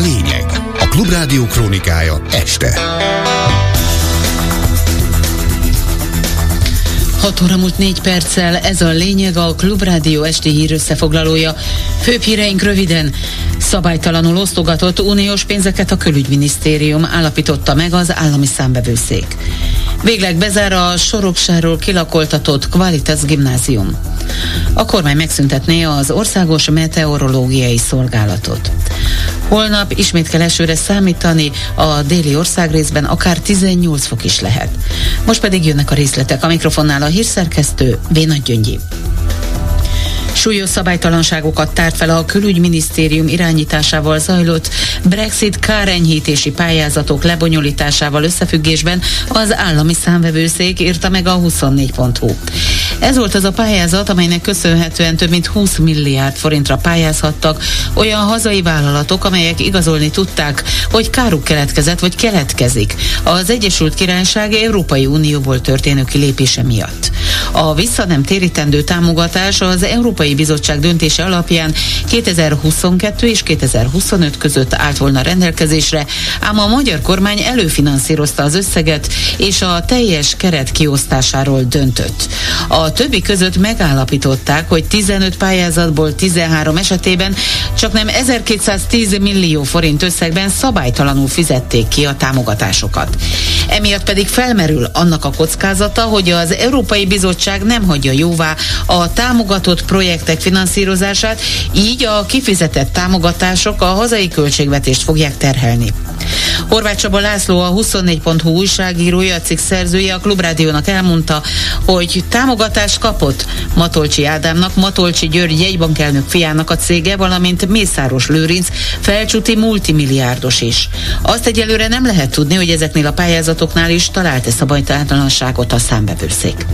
lényeg. A Klubrádió krónikája este. 6 óra múlt 4 perccel, ez a lényeg a Klubrádió esti hír összefoglalója. Főbb híreink röviden. Szabálytalanul osztogatott uniós pénzeket a külügyminisztérium állapította meg az állami számbevőszék. Végleg bezár a Soroksáról kilakoltatott Qualitas gimnázium. A kormány megszüntetné az Országos Meteorológiai Szolgálatot. Holnap ismét kell esőre számítani, a déli országrészben akár 18 fok is lehet. Most pedig jönnek a részletek. A mikrofonnál a hírszerkesztő Véna Gyöngyi. Súlyos szabálytalanságokat tárt fel a külügyminisztérium irányításával zajlott Brexit kárenyhítési pályázatok lebonyolításával összefüggésben az állami számvevőszék írta meg a 24.hu. Ez volt az a pályázat, amelynek köszönhetően több mint 20 milliárd forintra pályázhattak olyan hazai vállalatok, amelyek igazolni tudták, hogy káruk keletkezett vagy keletkezik az Egyesült Királyság Európai Unióból történő kilépése miatt. A vissza nem térítendő támogatás az Európai Bizottság döntése alapján 2022 és 2025 között állt volna rendelkezésre, ám a magyar kormány előfinanszírozta az összeget, és a teljes keret kiosztásáról döntött. A többi között megállapították, hogy 15 pályázatból 13 esetében csak nem 1210 millió forint összegben szabálytalanul fizették ki a támogatásokat. Emiatt pedig felmerül annak a kockázata, hogy az Európai Bizottság nem hagyja jóvá a támogatott projektek finanszírozását, így a kifizetett támogatások a hazai költségvetést fogják terhelni. Horváth Csaba László, a 24.hu újságírója, a cikk szerzője a Klubrádiónak elmondta, hogy támogatást kapott Matolcsi Ádámnak, Matolcsi György jegybankelnök fiának a cége, valamint Mészáros Lőrinc felcsúti multimilliárdos is. Azt egyelőre nem lehet tudni, hogy ezeknél a pályázatoknál is talált-e szabálytalanságot a számbevőszék.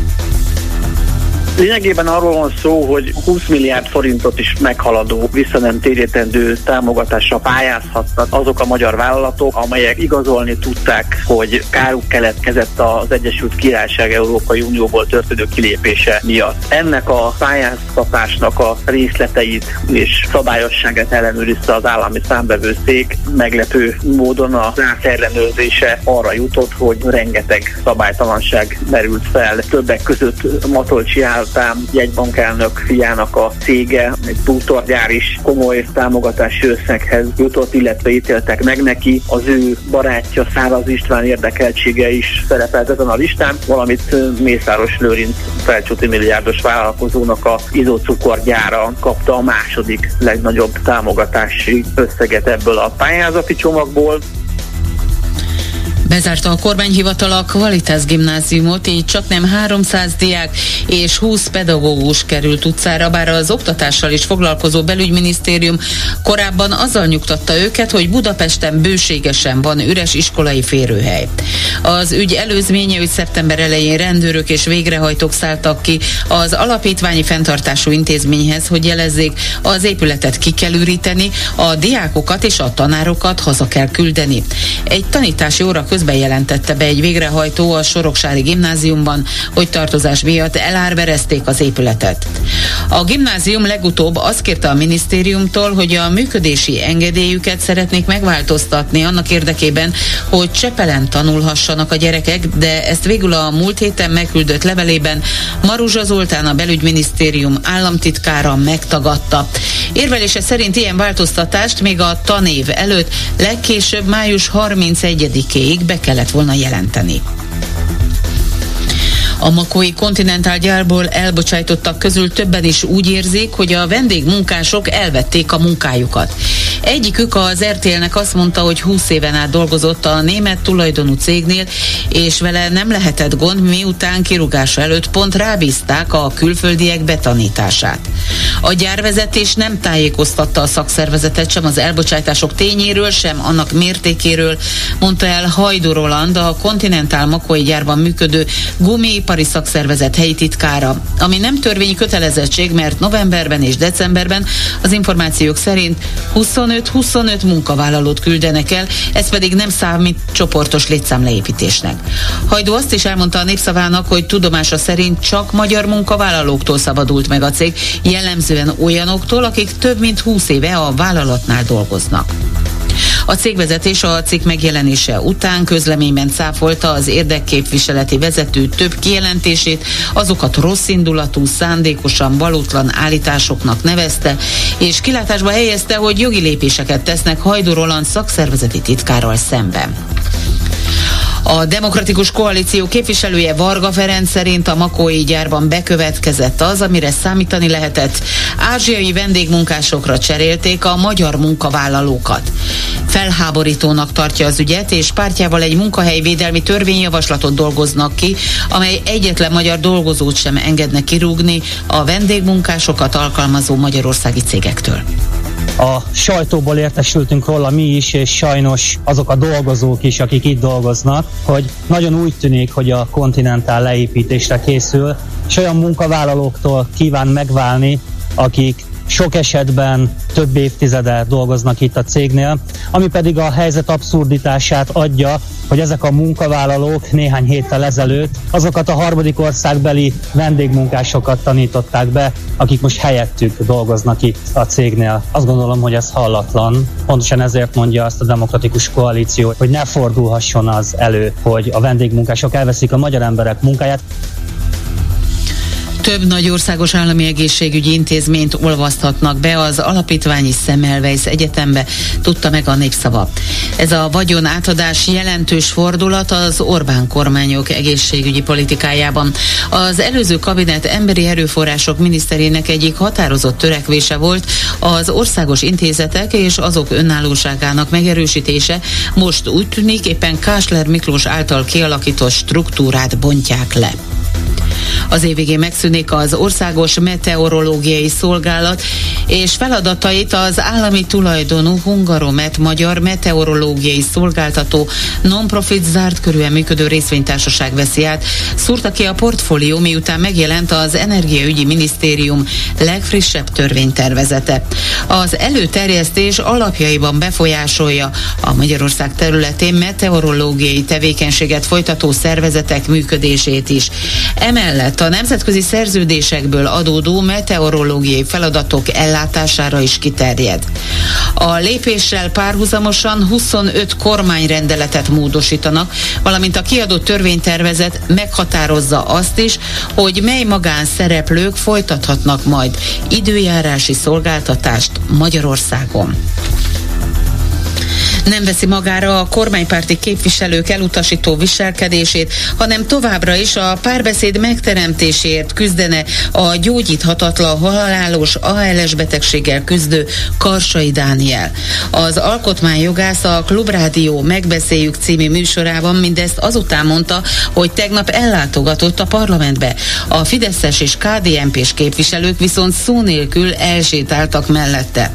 Lényegében arról van szó, hogy 20 milliárd forintot is meghaladó, vissza nem térítendő támogatásra pályázhatnak azok a magyar vállalatok, amelyek igazolni tudták, hogy káruk keletkezett az Egyesült Királyság Európai Unióból történő kilépése miatt. Ennek a pályáztatásnak a részleteit és szabályosságát ellenőrizte az állami számbevőszék. Meglepő módon a ellenőrzése arra jutott, hogy rengeteg szabálytalanság merült fel. Többek között Matolcsi áll Árpám jegybankelnök fiának a cége, egy bútorgyár is komoly támogatási összeghez jutott, illetve ítéltek meg neki. Az ő barátja Száraz István érdekeltsége is szerepelt ezen a listán, valamint Mészáros Lőrinc felcsúti milliárdos vállalkozónak a izocukorgyára kapta a második legnagyobb támogatási összeget ebből a pályázati csomagból. Bezárta a kormányhivatal a Kvalitas gimnáziumot, így csak nem 300 diák és 20 pedagógus került utcára, bár az oktatással is foglalkozó belügyminisztérium korábban azzal nyugtatta őket, hogy Budapesten bőségesen van üres iskolai férőhely. Az ügy előzménye, hogy szeptember elején rendőrök és végrehajtók szálltak ki az alapítványi fenntartású intézményhez, hogy jelezzék, az épületet ki kell üríteni, a diákokat és a tanárokat haza kell küldeni. Egy tanítási óra közben jelentette be egy végrehajtó a Soroksári gimnáziumban, hogy tartozás miatt elárverezték az épületet. A gimnázium legutóbb azt kérte a minisztériumtól, hogy a működési engedélyüket szeretnék megváltoztatni annak érdekében, hogy Csepelen tanulhassanak a gyerekek, de ezt végül a múlt héten megküldött levelében Maruzsa Zoltán a belügyminisztérium államtitkára megtagadta. Érvelése szerint ilyen változtatást még a tanév előtt legkésőbb május 31-ig be kellett volna jelenteni. A Makói Continental gyárból elbocsájtottak közül többen is úgy érzik, hogy a vendégmunkások elvették a munkájukat. Egyikük az RTL-nek azt mondta, hogy 20 éven át dolgozott a német tulajdonú cégnél, és vele nem lehetett gond, miután kirugása előtt pont rábízták a külföldiek betanítását. A gyárvezetés nem tájékoztatta a szakszervezetet sem az elbocsátások tényéről, sem annak mértékéről, mondta el Hajdu Roland, a Continental Makói gyárban működő gumiipari szakszervezet helyi titkára, ami nem törvényi kötelezettség, mert novemberben és decemberben az információk szerint 25-25 munkavállalót küldenek el, ez pedig nem számít csoportos létszámleépítésnek. Hajdó azt is elmondta a népszavának, hogy tudomása szerint csak magyar munkavállalóktól szabadult meg a cég, jellemzően olyanoktól, akik több mint 20 éve a vállalatnál dolgoznak. A cégvezetés a cikk megjelenése után közleményben cáfolta az érdekképviseleti vezető több kijelentését, azokat rosszindulatú, szándékosan valótlan állításoknak nevezte, és kilátásba helyezte, hogy jogi lépéseket tesznek Hajdú Roland szakszervezeti titkárral szemben. A Demokratikus Koalíció képviselője Varga Ferenc szerint a Makói gyárban bekövetkezett az, amire számítani lehetett. Ázsiai vendégmunkásokra cserélték a magyar munkavállalókat. Felháborítónak tartja az ügyet, és pártjával egy munkahelyvédelmi törvényjavaslatot dolgoznak ki, amely egyetlen magyar dolgozót sem engedne kirúgni a vendégmunkásokat alkalmazó magyarországi cégektől a sajtóból értesültünk róla mi is, és sajnos azok a dolgozók is, akik itt dolgoznak, hogy nagyon úgy tűnik, hogy a kontinentál leépítésre készül, és olyan munkavállalóktól kíván megválni, akik sok esetben több évtizede dolgoznak itt a cégnél, ami pedig a helyzet abszurditását adja, hogy ezek a munkavállalók néhány héttel ezelőtt azokat a harmadik országbeli vendégmunkásokat tanították be, akik most helyettük dolgoznak itt a cégnél. Azt gondolom, hogy ez hallatlan. Pontosan ezért mondja azt a demokratikus koalíció, hogy ne fordulhasson az elő, hogy a vendégmunkások elveszik a magyar emberek munkáját. Több nagy országos állami egészségügyi intézményt olvaszthatnak be az alapítványi Szemelweis Egyetembe, tudta meg a népszava. Ez a vagyon átadás jelentős fordulat az Orbán kormányok egészségügyi politikájában. Az előző kabinet emberi erőforrások miniszterének egyik határozott törekvése volt az országos intézetek és azok önállóságának megerősítése. Most úgy tűnik éppen Kásler Miklós által kialakított struktúrát bontják le. Az évvégén megszűnik az Országos Meteorológiai Szolgálat, és feladatait az állami tulajdonú Hungaromet Magyar Meteorológiai Szolgáltató non-profit zárt körülön működő részvénytársaság veszi át. Szúrta ki a portfólió, miután megjelent az Energiaügyi Minisztérium legfrissebb törvénytervezete. Az előterjesztés alapjaiban befolyásolja a Magyarország területén meteorológiai tevékenységet folytató szervezetek működését is. Emellett a nemzetközi szerződésekből adódó meteorológiai feladatok ellátására is kiterjed. A lépéssel párhuzamosan 25 kormányrendeletet módosítanak, valamint a kiadott törvénytervezet meghatározza azt is, hogy mely magánszereplők folytathatnak majd időjárási szolgáltatást Magyarországon nem veszi magára a kormánypárti képviselők elutasító viselkedését, hanem továbbra is a párbeszéd megteremtéséért küzdene a gyógyíthatatlan halálos ALS betegséggel küzdő Karsai Dániel. Az alkotmányjogász a Klubrádió Megbeszéljük című műsorában mindezt azután mondta, hogy tegnap ellátogatott a parlamentbe. A Fideszes és KDNP-s képviselők viszont szó nélkül elsétáltak mellette.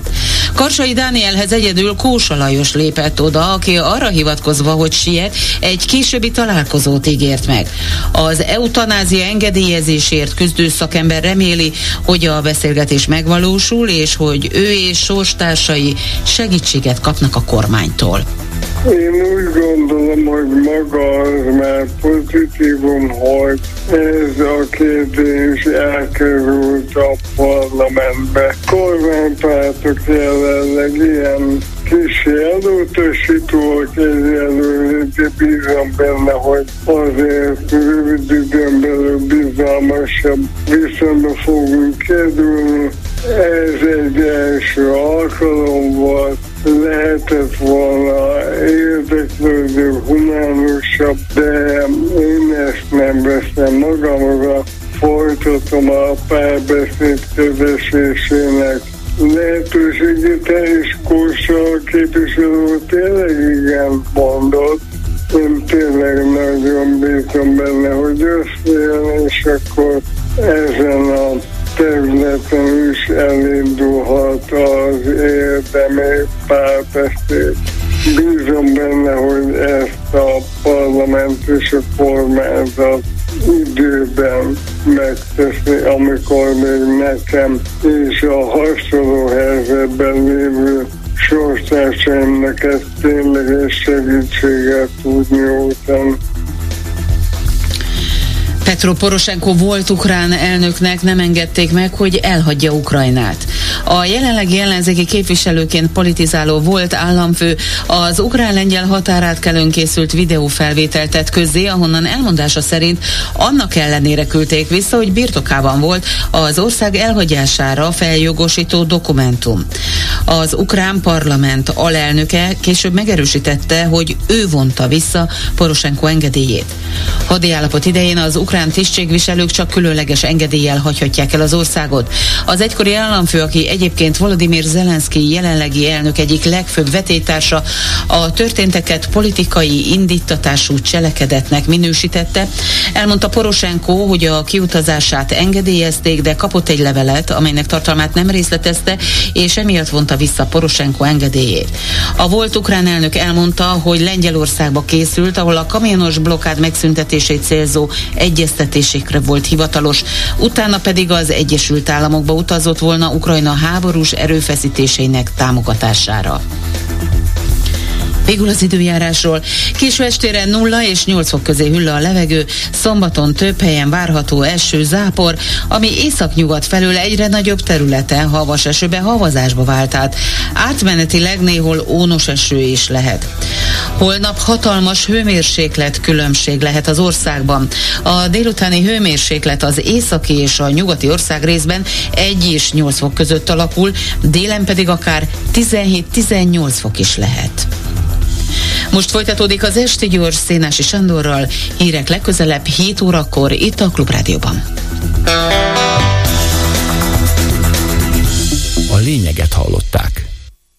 Karsai Dánielhez egyedül Kósa Lajos lépett lépett oda, aki arra hivatkozva, hogy siet, egy későbbi találkozót ígért meg. Az eutanázia engedélyezésért küzdő szakember reméli, hogy a beszélgetés megvalósul, és hogy ő és sorstársai segítséget kapnak a kormánytól. Én úgy gondolom, hogy maga az már pozitívum, hogy ez a kérdés elkerült a parlamentbe. Kormánypártok jelenleg ilyen kis elutasítóak egyelőre, de bízom benne, hogy azért rövid időn belül bizalmasabb viszonyba fogunk kerülni. Ez egy első alkalom volt, lehetett volna érdeklődő, humánusabb, de én ezt nem veszem magamra, folytatom a párbeszéd kezesésének lehetőségét és bízom benne, hogy összejön, és akkor ezen a területen is elindulhat az érdemi párbeszéd. Bízom benne, hogy ezt a parlament és a kormányzat időben megteszi, amikor még nekem és a hasonló helyzetben lévő sorstársaimnak ezt tényleges segítséget tud nyújtani. Petro Poroshenko volt ukrán elnöknek nem engedték meg, hogy elhagyja Ukrajnát. A jelenlegi ellenzéki képviselőként politizáló volt államfő az ukrán-lengyel határátkelőn készült videófelvételt tett közzé, ahonnan elmondása szerint annak ellenére küldték vissza, hogy birtokában volt az ország elhagyására feljogosító dokumentum. Az ukrán parlament alelnöke később megerősítette, hogy ő vonta vissza Poroshenko engedélyét. Hadiállapot idején az ukrán tisztségviselők csak különleges engedéllyel hagyhatják el az országot. Az egykori államfő, aki egyébként Volodymyr Zelenszky jelenlegi elnök egyik legfőbb vetétársa, a történteket politikai indítatású cselekedetnek minősítette. Elmondta Poroshenko, hogy a kiutazását engedélyezték, de kapott egy levelet, amelynek tartalmát nem részletezte, és emiatt vonta vissza Poroshenko engedélyét. A volt ukrán elnök elmondta, hogy Lengyelországba készült, ahol a kamionos blokkád megszüntetését célzó egyeztetésekre volt hivatalos, utána pedig az Egyesült Államokba utazott volna Ukrajna háborús erőfeszítéseinek támogatására. Végül az időjárásról. Késő estére 0 és 8 fok közé hüll a levegő, szombaton több helyen várható eső, zápor, ami északnyugat felől egyre nagyobb területen havas esőbe, havazásba vált át. Átmenetileg néhol ónos eső is lehet. Holnap hatalmas hőmérséklet különbség lehet az országban. A délutáni hőmérséklet az északi és a nyugati ország részben 1 és 8 fok között alakul, délen pedig akár 17-18 fok is lehet. Most folytatódik az Esti Gyors Szénási Sándorral. Hírek legközelebb 7 órakor itt a Klubrádióban. A lényeget hallották.